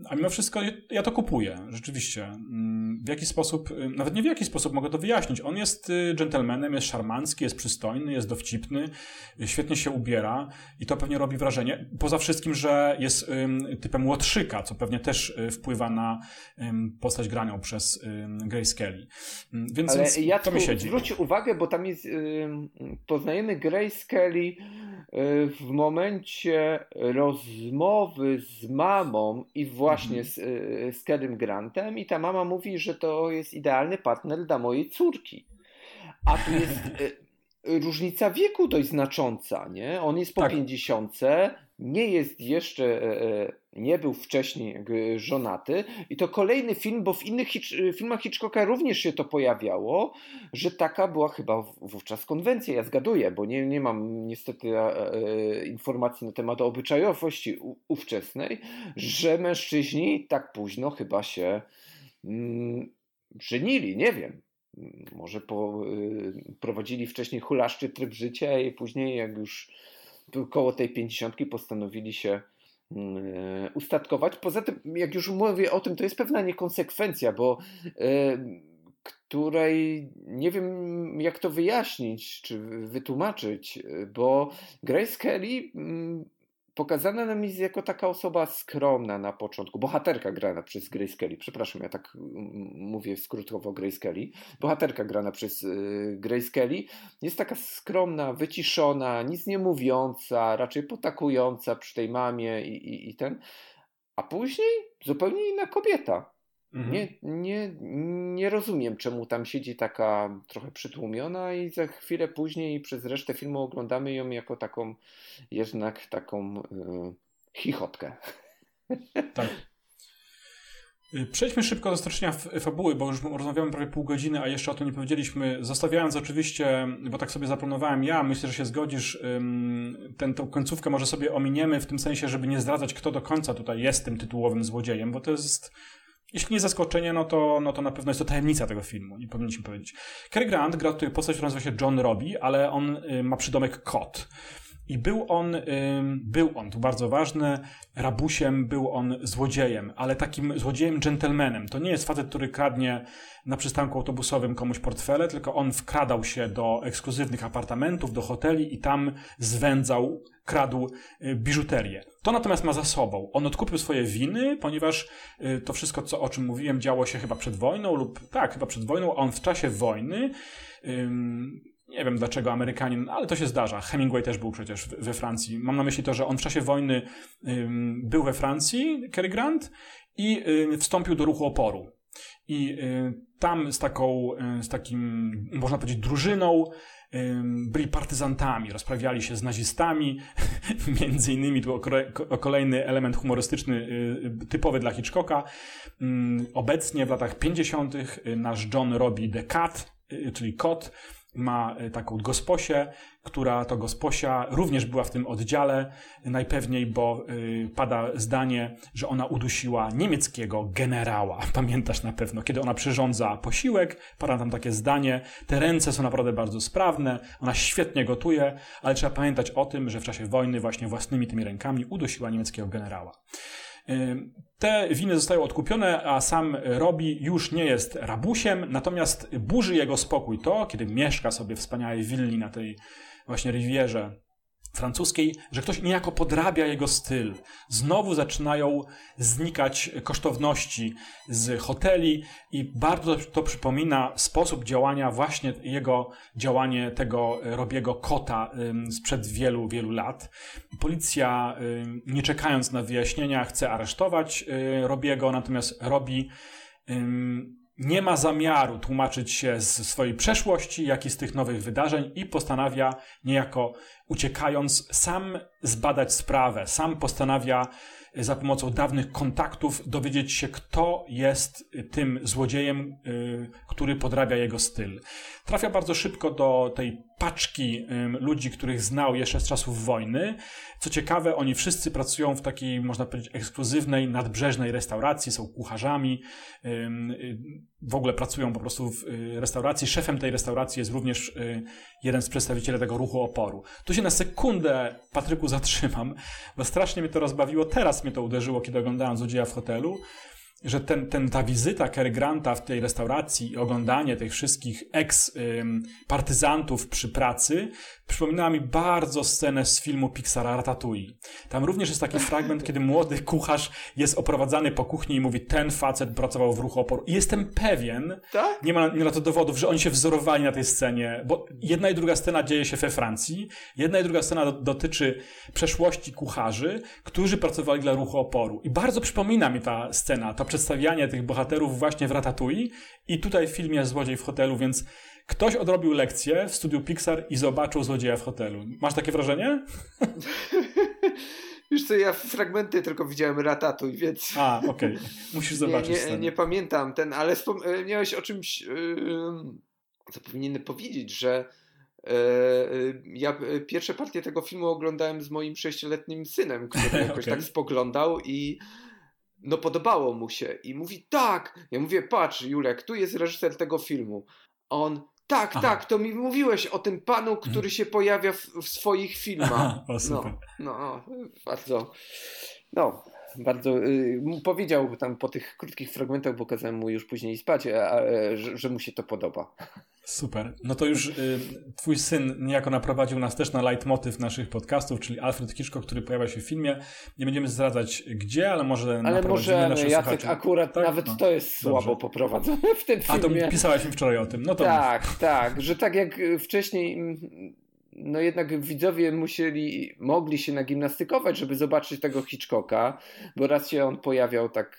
A mimo wszystko ja to kupuję, rzeczywiście. Mm, w jaki sposób, y, nawet nie w jaki sposób mogę to wyjaśnić. On jest dżentelmenem, jest szarmancki, jest przystojny, jest dowcipny, świetnie się ubiera i to pewnie robi wrażenie. Poza wszystkim, że jest typem łotrzyka, co pewnie też wpływa na postać granią przez Grace Kelly. Więc, Ale więc ja to mi się zwróć uwagę, bo tam jest, poznajemy Grace Kelly y, w momencie rozmowy z mamą i właśnie mhm. z, y, z Kerem Grantem i ta mama mówi, że to jest idealny partner dla mojej córki. A tu jest y, różnica wieku dość znacząca, nie? On jest po tak. 50, nie jest jeszcze, e, e, nie był wcześniej żonaty i to kolejny film, bo w innych filmach Hitchcocka również się to pojawiało, że taka była chyba wówczas konwencja, ja zgaduję, bo nie, nie mam niestety e, informacji na temat obyczajowości ówczesnej, że mężczyźni tak późno chyba się mm, żenili, nie wiem. Może po, prowadzili wcześniej hulaszczy tryb życia i później jak już koło tej pięćdziesiątki postanowili się e, ustatkować. Poza tym, jak już mówię o tym, to jest pewna niekonsekwencja, bo e, której nie wiem, jak to wyjaśnić czy wytłumaczyć, bo Grace Kelly mm, pokazana nam jest jako taka osoba skromna na początku. Bohaterka grana przez Grace Kelly. Przepraszam, ja tak mówię skrótowo Grace Kelly. Bohaterka grana przez y, Grace Kelly jest taka skromna, wyciszona, nic nie mówiąca, raczej potakująca przy tej mamie i, i, i ten. A później zupełnie inna kobieta. Mhm. Nie, nie, nie rozumiem, czemu tam siedzi taka trochę przytłumiona i za chwilę później przez resztę filmu oglądamy ją jako taką jednak taką yy, chichotkę. Tak. Y, przejdźmy szybko do streszczenia fabuły, bo już rozmawiamy prawie pół godziny, a jeszcze o tym nie powiedzieliśmy. Zostawiając oczywiście, bo tak sobie zaplanowałem ja, myślę, że się zgodzisz, ten, tą końcówkę może sobie ominiemy w tym sensie, żeby nie zdradzać, kto do końca tutaj jest tym tytułowym złodziejem, bo to jest jeśli nie zaskoczenie, no to, no to na pewno jest to tajemnica tego filmu, nie powinniśmy powiedzieć. Cary Grant gra tutaj postać, która nazywa się John Robbie, ale on y, ma przydomek Kot. I był on, był on, to bardzo ważne, rabusiem, był on złodziejem, ale takim złodziejem gentlemanem. To nie jest facet, który kradnie na przystanku autobusowym komuś portfele, tylko on wkradał się do ekskluzywnych apartamentów, do hoteli i tam zwędzał, kradł y, biżuterię. To natomiast ma za sobą. On odkupił swoje winy, ponieważ y, to wszystko, co, o czym mówiłem, działo się chyba przed wojną lub tak, chyba przed wojną, a on w czasie wojny nie wiem dlaczego Amerykanin, ale to się zdarza. Hemingway też był przecież we Francji. Mam na myśli to, że on w czasie wojny był we Francji, Cary Grant, i wstąpił do ruchu oporu. I y, tam z taką, y, z takim, można powiedzieć, drużyną byli partyzantami, rozprawiali się z nazistami. Między innymi tu o kolejny element humorystyczny y, typowy dla Hitchcocka. Obecnie w latach 50. nasz John robi The Cat, czyli kot, ma e, taką gosposię, która to gosposia również była w tym oddziale, najpewniej, bo y, pada zdanie, że ona udusiła niemieckiego generała. Pamiętasz na pewno, kiedy ona przyrządza posiłek, pada tam takie zdanie, te ręce są naprawdę bardzo sprawne, ona świetnie gotuje, ale trzeba pamiętać o tym, że w czasie wojny właśnie własnymi tymi rękami udusiła niemieckiego generała. Te winy zostają odkupione, a sam Robi już nie jest rabusiem, natomiast burzy jego spokój to, kiedy mieszka sobie w wspaniałej willi na tej właśnie rivierze francuskiej, że ktoś niejako podrabia jego styl. Znowu zaczynają znikać kosztowności z hoteli i bardzo to przypomina sposób działania właśnie jego działanie tego Robiego Kota sprzed wielu, wielu lat. Policja nie czekając na wyjaśnienia chce aresztować y, Robiego, natomiast Robi nie ma zamiaru tłumaczyć się z swojej przeszłości, jak i z tych nowych wydarzeń i postanawia niejako uciekając sam zbadać sprawę, sam postanawia za pomocą dawnych kontaktów dowiedzieć się, kto jest tym złodziejem, y, który podrabia jego styl. Trafia bardzo szybko do tej paczki ludzi, których znał jeszcze z czasów wojny. Co ciekawe, oni wszyscy pracują w takiej, można powiedzieć, ekskluzywnej, nadbrzeżnej restauracji, są kucharzami, y, w ogóle pracują po prostu w y, restauracji. Szefem tej restauracji jest również jeden z przedstawicieli tego ruchu oporu. Tu się na sekundę, Patryku, zatrzymam, bo strasznie mnie to rozbawiło. Teraz mnie to uderzyło, kiedy oglądałem Złodzieja w hotelu że ten, ten, ta wizyta Cary Granta w tej restauracji i oglądanie tych wszystkich ex-partyzantów przy pracy przypominała mi bardzo scenę z filmu Pixara Ratatouille. Tam również jest taki fragment, kiedy młody kucharz jest oprowadzany po kuchni i mówi, ten facet pracował w ruchu oporu. I jestem pewien, tak? nie, ma, ma to dowodów, że oni się wzorowali na tej scenie, bo jedna i druga scena dzieje się we Francji, jedna i druga scena do, dotyczy przeszłości kucharzy, którzy pracowali dla ruchu oporu. I bardzo przypomina mi ta scena, to przedstawianie tych bohaterów właśnie w Ratatouille i tutaj w filmie Złodziej w hotelu, więc Ktoś odrobił lekcję w studiu Pixar i zobaczył złodzieja w hotelu. Masz takie wrażenie? Wiesz co, ja fragmenty tylko widziałem Ratatuj, więc... A, okej. Okay. Musisz zobaczyć. Nie, nie, nie, pamiętam ten, ale wspomniałeś o czymś, yy, co powinienem powiedzieć, że yy, ja pierwsze partie tego filmu oglądałem z moim sześcioletnim synem, który jakoś okay. tak spoglądał i no podobało mu się i mówi tak. Ja mówię, patrz Julek, tu jest reżyser tego filmu. On, tak, Aha. tak, to mi mówiłeś o tym panu, który mhm. się pojawia w, w swoich filmach. Aha, o, super. No, no, bardzo. No. Bardzo y, powiedział tam po tych krótkich fragmentach, bo kazałem mu już później spać, a, a, że, że mu się to podoba. Super. No to już y, twój syn niejako naprowadził nas też na leitmotyw naszych podcastów, czyli Alfred Hitchcock, który pojawia się w filmie. Nie będziemy zdradzać gdzie, ale może Ale może Jacek słuchaczy. akurat Tak? nawet No. to jest Dobrze. słabo poprowadzone w tym A to filmie. pisałeś mi wczoraj o tym. No to tak, tak, że tak jak y, wcześniej mm, no jednak widzowie musieli, mogli się nagimnastykować, żeby zobaczyć tego Hitchcocka, bo raz się on pojawiał tak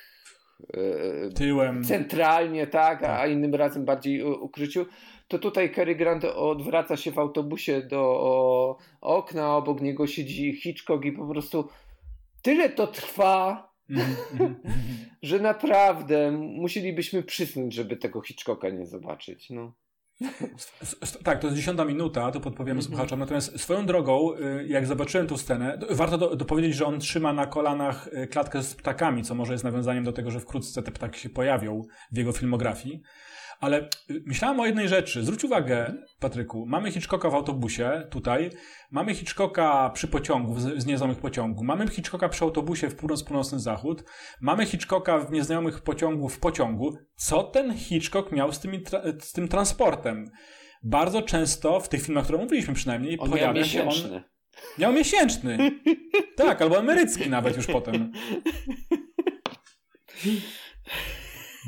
e, tyłem. centralnie, tak, a Tak. innym razem bardziej u- ukryciu, to tutaj Cary Grant odwraca się w autobusie do o, okna, obok niego siedzi Hitchcock i po prostu tyle to trwa, Mhm, mhm, mhm. że naprawdę musielibyśmy przysnąć, żeby tego Hitchcocka nie zobaczyć. No. Tak, to jest dziesiąta minuta, to podpowiemy Mhm. słuchaczom. Natomiast swoją drogą, y, jak zobaczyłem tę scenę, to warto do, dopowiedzieć, że on trzyma na kolanach y, klatkę z ptakami, co może jest nawiązaniem do tego, że wkrótce te ptaki się pojawią w jego filmografii. Ale y, myślałem o jednej rzeczy. Zwróć uwagę, Patryku, mamy Hitchcocka w autobusie tutaj, mamy Hitchcocka przy pociągu, z, z nieznajomych pociągu, mamy Hitchcocka przy autobusie w północ-północny zachód, mamy Hitchcocka w nieznajomych pociągu w pociągu. Co ten Hitchcock miał z, tymi z tym transportem? Bardzo często w tych filmach, które mówiliśmy przynajmniej, On pojawia się on... miesięczny. Miał miesięczny. tak, albo emerycki nawet już potem.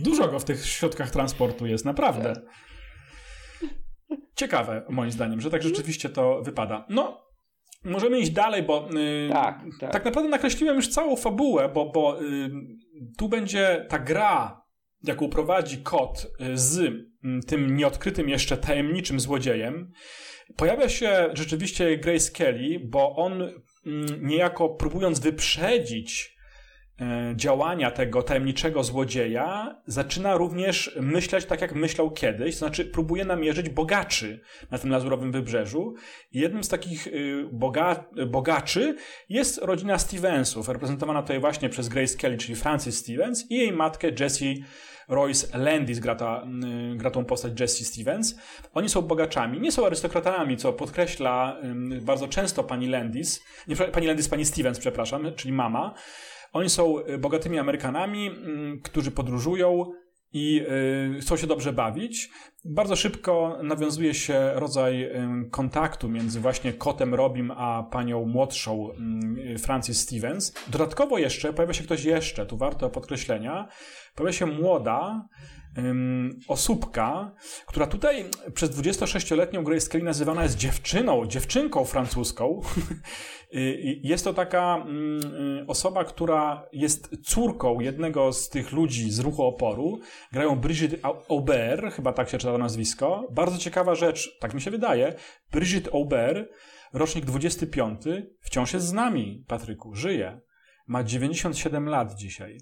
Dużo go w tych środkach transportu jest, naprawdę. Ciekawe, moim zdaniem, że tak rzeczywiście to wypada. No, możemy iść dalej, bo yy, Tak, tak. tak naprawdę nakreśliłem już całą fabułę, bo, bo y, tu będzie ta gra, jaką prowadzi kot y, z y, tym nieodkrytym jeszcze tajemniczym złodziejem. Pojawia się rzeczywiście Grace Kelly, bo on y, niejako próbując wyprzedzić działania tego tajemniczego złodzieja, zaczyna również myśleć tak, jak myślał kiedyś, to znaczy próbuje namierzyć bogaczy na tym lazurowym wybrzeżu. Jednym z takich y, boga, bogaczy jest rodzina Stevensów, reprezentowana tutaj właśnie przez Grace Kelly, czyli Frances Stevens i jej matkę Jessie Royce Landis gra, ta, y, gra tą postać Jessie Stevens. Oni są bogaczami, nie są arystokratami, co podkreśla bardzo często pani Landis, nie, pani Landis, pani Stevens, przepraszam, czyli mama. Oni są y, bogatymi Amerykanami, ym, którzy podróżują i y, chcą się dobrze bawić. Bardzo szybko nawiązuje się rodzaj kontaktu między właśnie kotem Robim a panią młodszą ym, Francis Stevens. Dodatkowo jeszcze pojawia się ktoś jeszcze, tu warto podkreślenia, pojawia się młoda ym, osóbka, która tutaj przez 26-letnią Grace Kelly nazywana jest dziewczyną, dziewczynką francuską. I jest to taka y, osoba, która jest córką jednego z tych ludzi z ruchu oporu. Grają Brigitte Au- Aubert, chyba tak się czyta to nazwisko. Bardzo ciekawa rzecz, tak mi się wydaje. Brigitte Aubert, rocznik 25, wciąż jest z nami, Patryku, żyje. Ma 97 lat dzisiaj.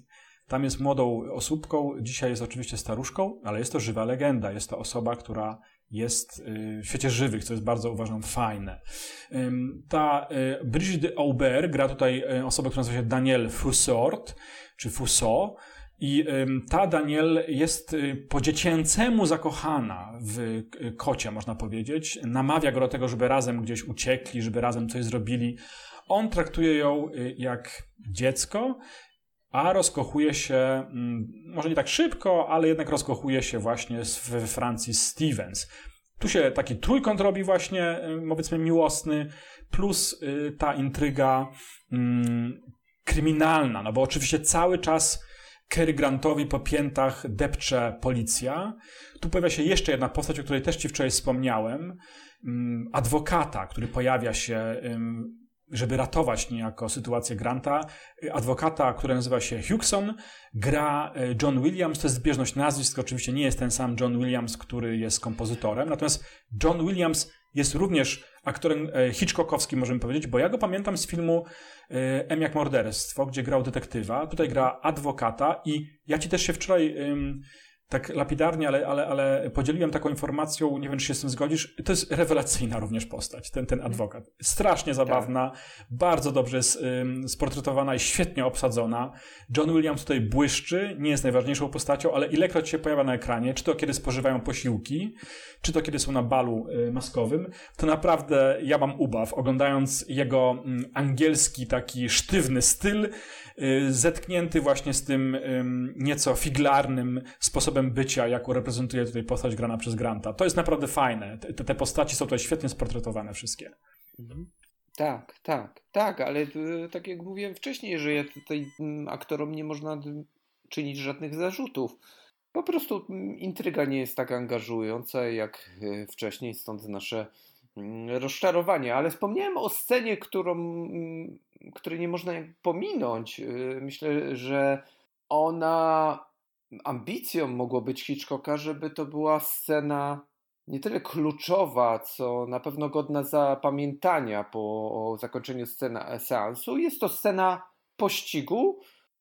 Tam jest młodą osóbką, dzisiaj jest oczywiście staruszką, ale jest to żywa legenda. Jest to osoba, która jest y, w świecie żywych, co jest bardzo uważam fajne. Ta y, Brigitte Aubert gra tutaj y, osobę, która nazywa się Danielle Foussort, czy Fousseau. I ta Daniel jest po dziecięcemu zakochana w kocie, można powiedzieć. Namawia go do tego, żeby razem gdzieś uciekli, żeby razem coś zrobili. On traktuje ją jak dziecko, a rozkochuje się, mm, może nie tak szybko, ale jednak rozkochuje się właśnie w Francis Stevens. Tu się taki trójkąt robi właśnie, y, powiedzmy, miłosny, plus y, ta intryga mm, kryminalna, no bo oczywiście cały czas Cary Grantowi po piętach depcze policja. Tu pojawia się jeszcze jedna postać, o której też ci wczoraj wspomniałem. Mm, Adwokata, który pojawia się, żeby ratować niejako sytuację Granta. Adwokata, który nazywa się Hugson, gra y, John Williams. To jest zbieżność nazwisk. Oczywiście nie jest ten sam John Williams, który jest kompozytorem. Natomiast John Williams jest również aktorem e, Hitchcockowskim, możemy powiedzieć, bo ja go pamiętam z filmu e, M jak morderstwo, gdzie grał detektywa. Tutaj gra adwokata i ja ci też się wczoraj tak lapidarnie, ale, ale, ale podzieliłem taką informacją, nie wiem, czy się z tym zgodzisz. To jest rewelacyjna również postać, ten, ten adwokat. Strasznie zabawna, tak. bardzo dobrze sportretowana i świetnie obsadzona. John Williams tutaj błyszczy, nie jest najważniejszą postacią, ale ilekroć się pojawia na ekranie, czy to kiedy spożywają posiłki, czy to kiedy są na balu y, maskowym, to naprawdę ja mam ubaw, oglądając jego um, angielski, taki sztywny styl, y, zetknięty właśnie z tym nieco figlarnym sposobem sposobem bycia, jaką reprezentuje tutaj postać grana przez Granta. To jest naprawdę fajne. Te, te postaci są tutaj świetnie sportretowane wszystkie. Mhm. Tak, tak, tak, ale tak jak mówiłem wcześniej, że ja tutaj mm, aktorom nie można czynić żadnych zarzutów. Po prostu mm, intryga nie jest tak angażująca jak e, wcześniej, stąd nasze mm, rozczarowanie. Ale wspomniałem o scenie, którą, której nie można pominąć. E, myślę, że ona ambicją mogło być Hitchcocka, żeby to była scena nie tyle kluczowa, co na pewno godna zapamiętania po zakończeniu sceny seansu. Jest to scena pościgu,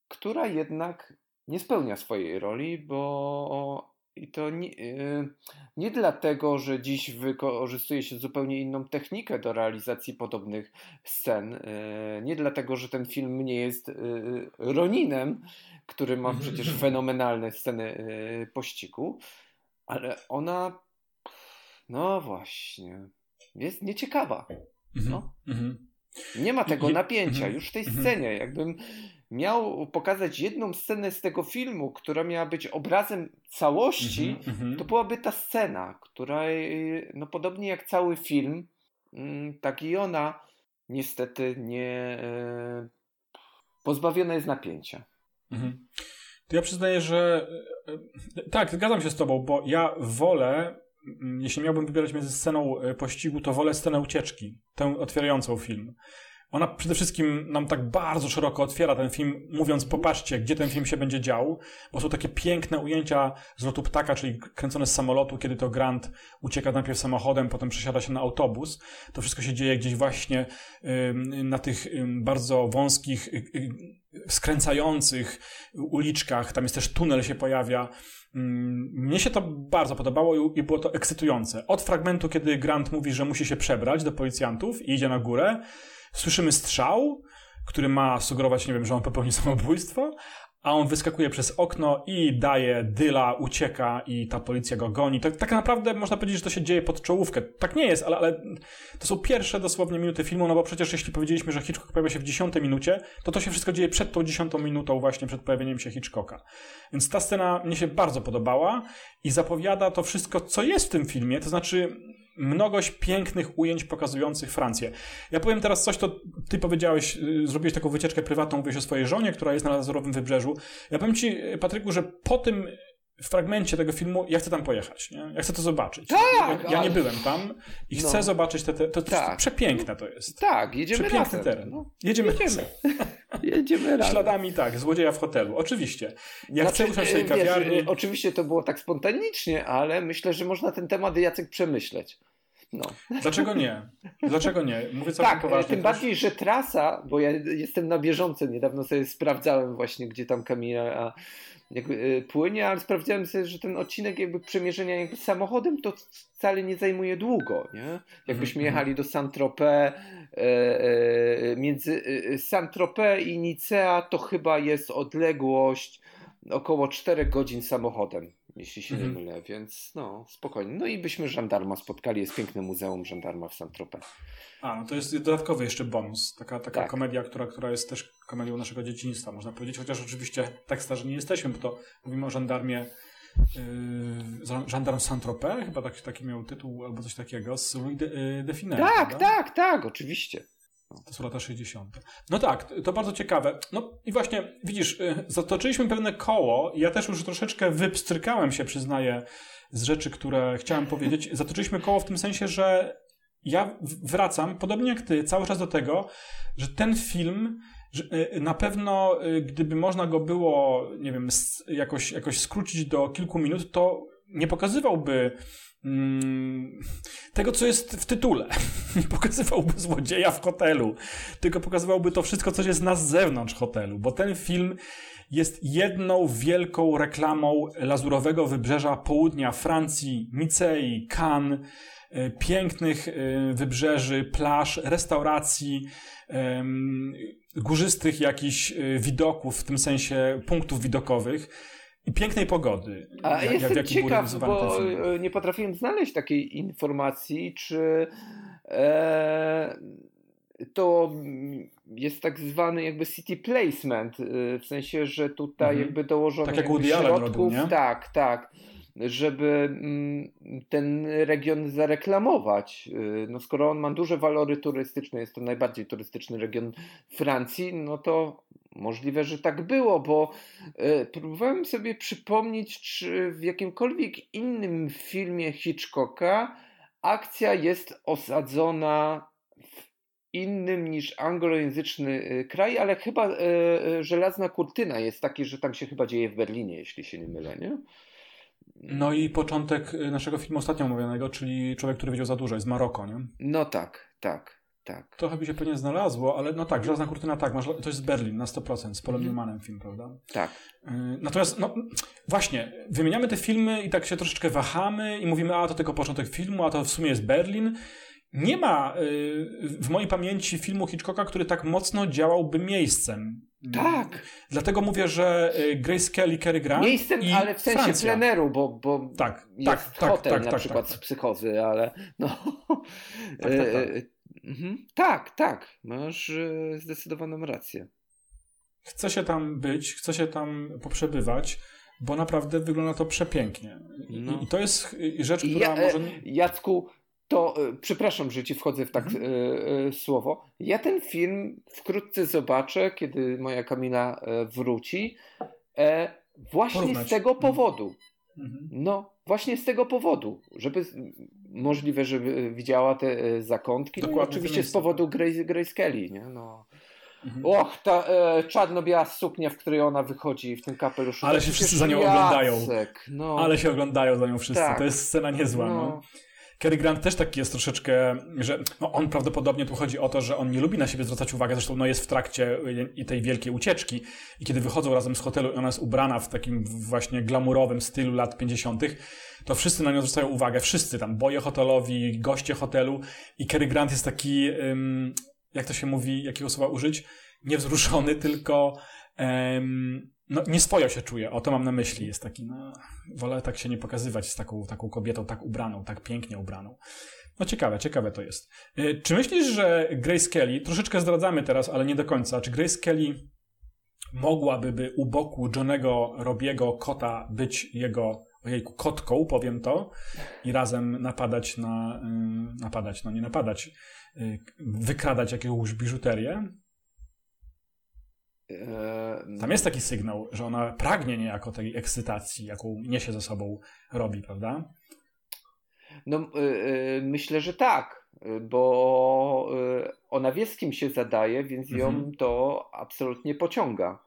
która jednak nie spełnia swojej roli, bo i to nie, y, nie dlatego, że dziś wykorzystuje się zupełnie inną technikę do realizacji podobnych scen, y, nie dlatego, że ten film nie jest y, Roninem, który ma mhm. przecież fenomenalne sceny pościgu, ale ona, no właśnie, jest nieciekawa. Mhm. No. Mhm. Nie ma tego napięcia już w tej scenie. Jakbym miał pokazać jedną scenę z tego filmu, która miała być obrazem całości, to byłaby ta scena, która, no podobnie jak cały film, mm, tak i ona niestety nie e, pozbawiona jest napięcia. Mhm. To ja przyznaję, że e, e, tak, zgadzam się z tobą, bo ja wolę, jeśli miałbym wybierać między sceną e, pościgu, to wolę scenę ucieczki, tę otwierającą film. Ona przede wszystkim nam tak bardzo szeroko otwiera ten film, mówiąc popatrzcie, gdzie ten film się będzie dział, bo są takie piękne ujęcia z lotu ptaka, czyli kręcone z samolotu, kiedy to Grant ucieka najpierw samochodem, potem przesiada się na autobus. To wszystko się dzieje gdzieś właśnie na tych bardzo wąskich, y, y, skręcających uliczkach. Tam jest też tunel się pojawia. Mnie się to bardzo podobało i było to ekscytujące. Od fragmentu, kiedy Grant mówi, że musi się przebrać do policjantów i idzie na górę, słyszymy strzał, który ma sugerować, nie wiem, że on popełni samobójstwo, a on wyskakuje przez okno i daje dyla, ucieka i ta policja go goni. Tak, tak naprawdę można powiedzieć, że to się dzieje pod czołówkę. Tak nie jest, ale, ale to są pierwsze dosłownie minuty filmu, no bo przecież jeśli powiedzieliśmy, że Hitchcock pojawia się w dziesiątej minucie, to to się wszystko dzieje przed tą dziesiątą minutą właśnie, przed pojawieniem się Hitchcocka. Więc ta scena mnie się bardzo podobała i zapowiada to wszystko, co jest w tym filmie, to znaczy mnogość pięknych ujęć pokazujących Francję. Ja powiem teraz coś, to ty powiedziałeś, y, zrobiłeś taką wycieczkę prywatną, mówiłeś o swojej żonie, która jest na Lazurowym Wybrzeżu. Ja powiem ci, Patryku, że po tym fragmencie tego filmu ja chcę tam pojechać, nie? Ja chcę to zobaczyć. Tak! Ja, ja nie byłem tam i chcę no. zobaczyć te, te to, tak. przepiękne to jest. Tak, jedziemy Przepiękny razem. teren. No. Jedziemy, jedziemy. jedziemy razem. Śladami tak, złodzieja w hotelu. Oczywiście. Ja znaczy, chcę usiąść w tej kawiarni. oczywiście to było tak spontanicznie, ale myślę, że można ten temat Jacek przemyśleć. No. Dlaczego nie? Dlaczego nie? Mówię co tak, poważnie. Tym bardziej, że trasa, bo ja jestem na bieżąco, niedawno sobie sprawdzałem właśnie, gdzie tam Kamila jakby y, płynie, ale sprawdziłem sobie, że ten odcinek jakby przemierzenia jakby samochodem to wcale nie zajmuje długo, nie? Jakbyśmy mhm. jechali do Saint-Tropez, e, e, między e, Saint-Tropez i Nicea to chyba jest odległość około 4 godzin samochodem jeśli się mhm. nie mylę, więc no, spokojnie. No i byśmy żandarma spotkali, jest piękne muzeum żandarma w Saint-Tropez. A, no to jest dodatkowy jeszcze bonus. Taka, taka tak. komedia, która, która jest też komedią naszego dzieciństwa, można powiedzieć, chociaż oczywiście tak starzy nie jesteśmy, bo to mówimy o żandarmie Yy, Żandarm Saint-Tropez, chyba taki, taki miał tytuł albo coś takiego, z Louis de, yy, de Tak, prawda? tak, tak, oczywiście. To są lata 60. No tak, to bardzo ciekawe. No i właśnie, widzisz, y, zatoczyliśmy pewne koło. Ja też już troszeczkę wypstrykałem się, przyznaję, z rzeczy, które chciałem powiedzieć. Zatoczyliśmy koło w tym sensie, że ja wracam, podobnie jak ty, cały czas do tego, że ten film y, na pewno, y, gdyby można go było, nie wiem, jakoś, jakoś skrócić do kilku minut, to nie pokazywałby mm, tego, co jest w tytule. Nie pokazywałby złodzieja w hotelu, tylko pokazywałby to wszystko, co jest na zewnątrz hotelu, bo ten film jest jedną wielką reklamą lazurowego wybrzeża południa Francji, Nicei, Cannes, e, pięknych e, wybrzeży, plaż, restauracji, górzystych jakichś e, widoków, w tym sensie punktów widokowych i pięknej pogody. A jak, jestem jak ciekaw, bo nie potrafiłem znaleźć takiej informacji, czy e, to jest tak zwany jakby city placement, y, w sensie, że tutaj mhm. jakby dołożono tak jak środków, robił, nie? tak, tak, żeby mm, ten region zareklamować. Y, no skoro on ma duże walory turystyczne, jest to najbardziej turystyczny region Francji, no to możliwe, że tak było, bo y, próbowałem sobie przypomnieć, czy w jakimkolwiek innym filmie Hitchcocka akcja jest osadzona innym niż anglojęzyczny y, kraj, ale chyba e, e, żelazna kurtyna jest taki, że tam się chyba dzieje w Berlinie, jeśli się nie mylę, nie? No i początek naszego filmu ostatnio omówionego, czyli Człowiek, który wiedział za dużo, jest Maroko, nie? No tak, tak, tak. Trochę by się pewnie znalazło, ale no tak, Żelazna Kurtyna tak, to jest Berlin na 100%, z Polem mhm. Newmanem film, prawda? Tak. Natomiast, no właśnie, wymieniamy te filmy i tak się troszeczkę wahamy i mówimy, a to tylko początek filmu, a to w sumie jest Berlin nie ma y, w mojej pamięci filmu Hitchcocka, który tak mocno działałby miejscem. Tak. Dlatego mówię, że y, Grace Kelly, Cary Grant Miejscem, i ale w sensie Francja. pleneru, bo, bo tak, jest tak, tak hotel tak, na tak, przykład tak, z psychozy, ale no... Tak, tak, tak. Mhm. tak, tak. Masz zdecydowaną rację. Chcę się tam być, chcę się tam poprzebywać, bo naprawdę wygląda to przepięknie. No. I to jest rzecz, która ja, może... Jacku, to e, przepraszam, że ci wchodzę w tak mhm. e, e, słowo. Ja ten film wkrótce zobaczę, kiedy moja Kamila wróci. właśnie Porównać. z tego mhm. powodu. Mhm. No, właśnie z tego powodu, żeby możliwe, żeby widziała te zakątki. No oczywiście z powodu Grace, Grace Kelly, nie? No. Mhm. Och, ta e, czarno-biała suknia, w której ona wychodzi w tym kapeluszu. Ale się wszyscy za nią oglądają. No. Ale się oglądają za nią wszyscy. Tak. To jest scena niezła. No. no. Cary Grant też taki jest troszeczkę, że no on prawdopodobnie tu chodzi o to, że on nie lubi na siebie zwracać uwagę, zresztą no jest w trakcie tej wielkiej ucieczki. I kiedy wychodzą razem z hotelu i ona jest ubrana w takim właśnie glamurowym stylu lat 50., to wszyscy na nią zwracają uwagę, wszyscy tam, boje hotelowi, goście hotelu. I Cary Grant jest taki, jak to się mówi, jakiego słowa użyć, niewzruszony, tylko um, no, nieswojo się czuje, o to mam na myśli. Jest taki, no, wolę tak się nie pokazywać z taką, taką kobietą tak ubraną, tak pięknie ubraną. No ciekawe, ciekawe to jest. E, czy myślisz, że Grace Kelly, troszeczkę zdradzamy teraz, ale nie do końca, czy Grace Kelly mogłaby by u boku Johnego Robiego kota być jego ojejku, kotką, powiem to, i razem napadać na, napadać, no nie napadać, y, wykradać jakąś biżuterię? Eee, Tam jest taki sygnał, że ona pragnie niejako tej ekscytacji, jaką niesie ze sobą robi, prawda? No, yy, myślę, że tak, bo yy, ona wie, z kim się zadaje, więc ją mhm. to absolutnie pociąga.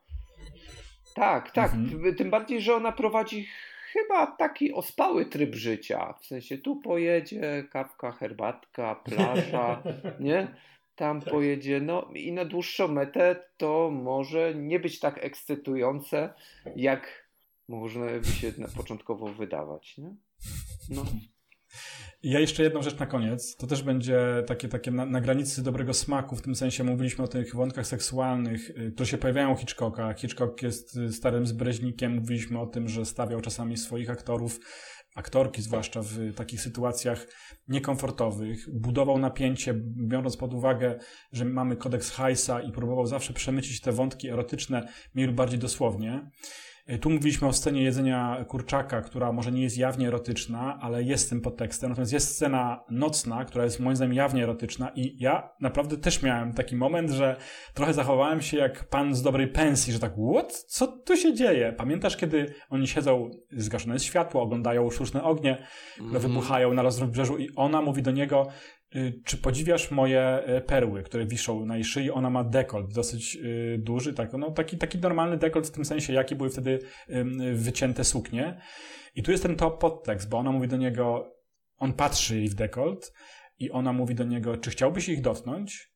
Tak, tak. Mhm. Tym bardziej, że ona prowadzi chyba taki ospały tryb życia. W sensie tu pojedzie, kawka, herbatka, plaża, nie? Tam tak. pojedzie. No i na dłuższą metę to może nie być tak ekscytujące, jak można by się początkowo wydawać. Nie? No. Ja jeszcze jedną rzecz na koniec. To też będzie takie, takie na, na, granicy dobrego smaku, w tym sensie mówiliśmy o tych wątkach seksualnych, y, które się pojawiają u Hitchcocka. Hitchcock jest y, starym zbreźnikiem. Mówiliśmy o tym, że stawiał czasami swoich aktorów aktorki, zwłaszcza w takich sytuacjach niekomfortowych. Budował napięcie, biorąc pod uwagę, że mamy kodeks Heisa i próbował zawsze przemycić te wątki erotyczne mniej lub bardziej dosłownie. E, tu mówiliśmy o scenie jedzenia kurczaka, która może nie jest jawnie erotyczna, ale jest tym podtekstem. Natomiast jest scena nocna, która jest moim zdaniem jawnie erotyczna i ja naprawdę też miałem taki moment, że trochę zachowałem się jak pan z dobrej pensji, że tak, what? Co tu się dzieje? Pamiętasz, kiedy oni siedzą, zgaszone jest światło, oglądają sztuczne ognie, które mm. wybuchają na rozbrzeżu i ona mówi do niego, czy podziwiasz moje y, perły, które wiszą na jej szyi? Ona ma dekolt dosyć y, duży, tak, no, taki, taki normalny dekolt w tym sensie, jaki były wtedy wycięte suknie. I tu jest ten top podtekst, bo ona mówi do niego, on patrzy jej w dekolt i ona mówi do niego, czy chciałbyś ich dotknąć?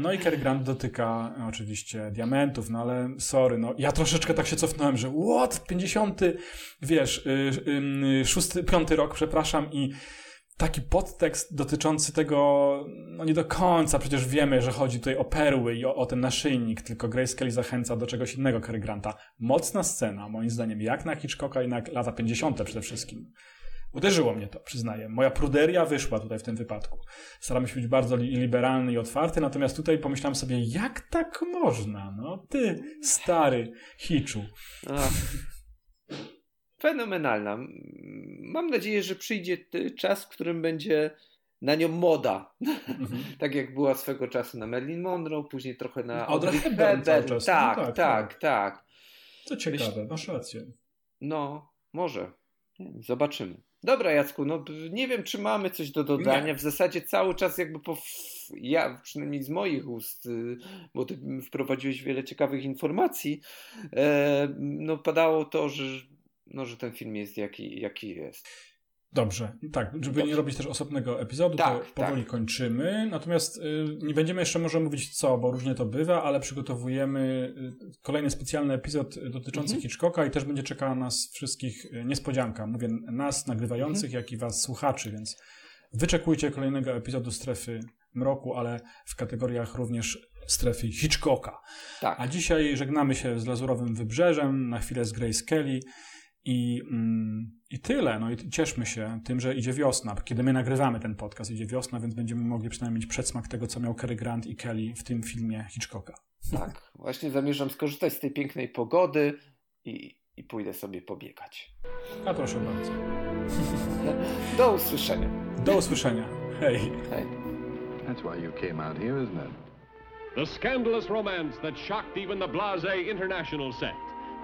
No i Cary Grant dotyka oczywiście diamentów, no ale sorry, no ja troszeczkę tak się cofnąłem, że what, 50, wiesz, yy, szósty, piąty rok, przepraszam i taki podtekst dotyczący tego, no nie do końca, przecież wiemy, że chodzi tutaj o perły i o, o ten naszyjnik, tylko Grace Kelly zachęca do czegoś innego Cary Granta. Mocna scena, moim zdaniem, jak na Hitchcocka i na lata 50. przede wszystkim. Uderzyło mnie to, przyznaję. Moja pruderia wyszła tutaj w tym wypadku. Staramy się być bardzo liberalny i otwarty, natomiast tutaj pomyślałem sobie, jak tak można? No, ty, stary Hiczu. Fenomenalna. Mam nadzieję, że przyjdzie czas, w którym będzie na nią moda. Mhm. tak jak była swego czasu na Marilyn Monroe, później trochę na Audrey Hepburn. Tak, no tak, tak, tak, tak. Co ciekawe, Myśl... masz rację. No, może. Zobaczymy. Dobra, Jacku, no nie wiem, czy mamy coś do dodania. Nie. W zasadzie cały czas jakby po, ja, przynajmniej z moich ust, y, bo ty wprowadziłeś wiele ciekawych informacji, e, no padało to, że, no, że ten film jest jaki, jaki jest. Dobrze, tak, żeby Dobrze. nie robić też osobnego epizodu, tak, to powoli tak. kończymy. Natomiast y, nie będziemy jeszcze może mówić co, bo różnie to bywa, ale przygotowujemy y, kolejny specjalny epizod dotyczący mhm. Hitchcocka i też będzie czekała nas wszystkich y, niespodzianka. Mówię nas, nagrywających, mhm. jak i was, słuchaczy, więc wyczekujcie kolejnego epizodu Strefy Mroku, ale w kategoriach również strefy Hitchcocka. Tak. A dzisiaj żegnamy się z Lazurowym Wybrzeżem, na chwilę z Grace Kelly. I, mm, I tyle. No i cieszmy się tym, że idzie wiosna. Kiedy my nagrywamy ten podcast, idzie wiosna, więc będziemy mogli przynajmniej mieć przedsmak tego, co miał Cary Grant i Kelly w tym filmie Hitchcocka. Tak, właśnie zamierzam skorzystać z tej pięknej pogody i, i pójdę sobie pobiegać. A proszę bardzo. Do usłyszenia. Do usłyszenia. Hej. Hej. That's why you came out here, isn't it? The scandalous romance that shocked even the blase international set.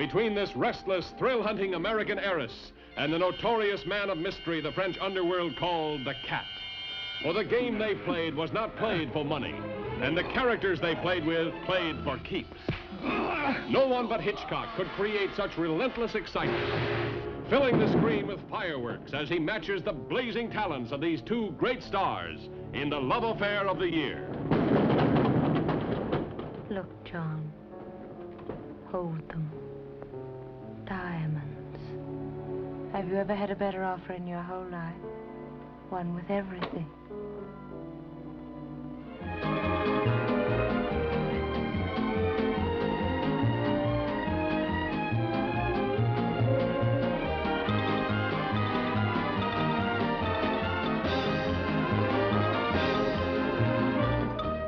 Between this restless, thrill-hunting American heiress and the notorious man of mystery the French underworld called the Cat. For the game they played was not played for money, and the characters they played with played for keeps. No one but Hitchcock could create such relentless excitement, filling the screen with fireworks as he matches the blazing talents of these two great stars in the love affair of the year. Look, John, hold them. Diamonds. Have you ever had a better offer in your whole life? One with everything.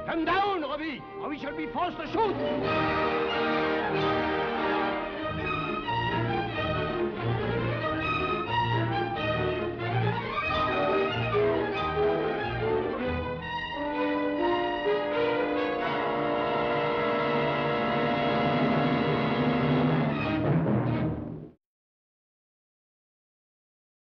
Come down, Robbie, or we shall be forced to shoot!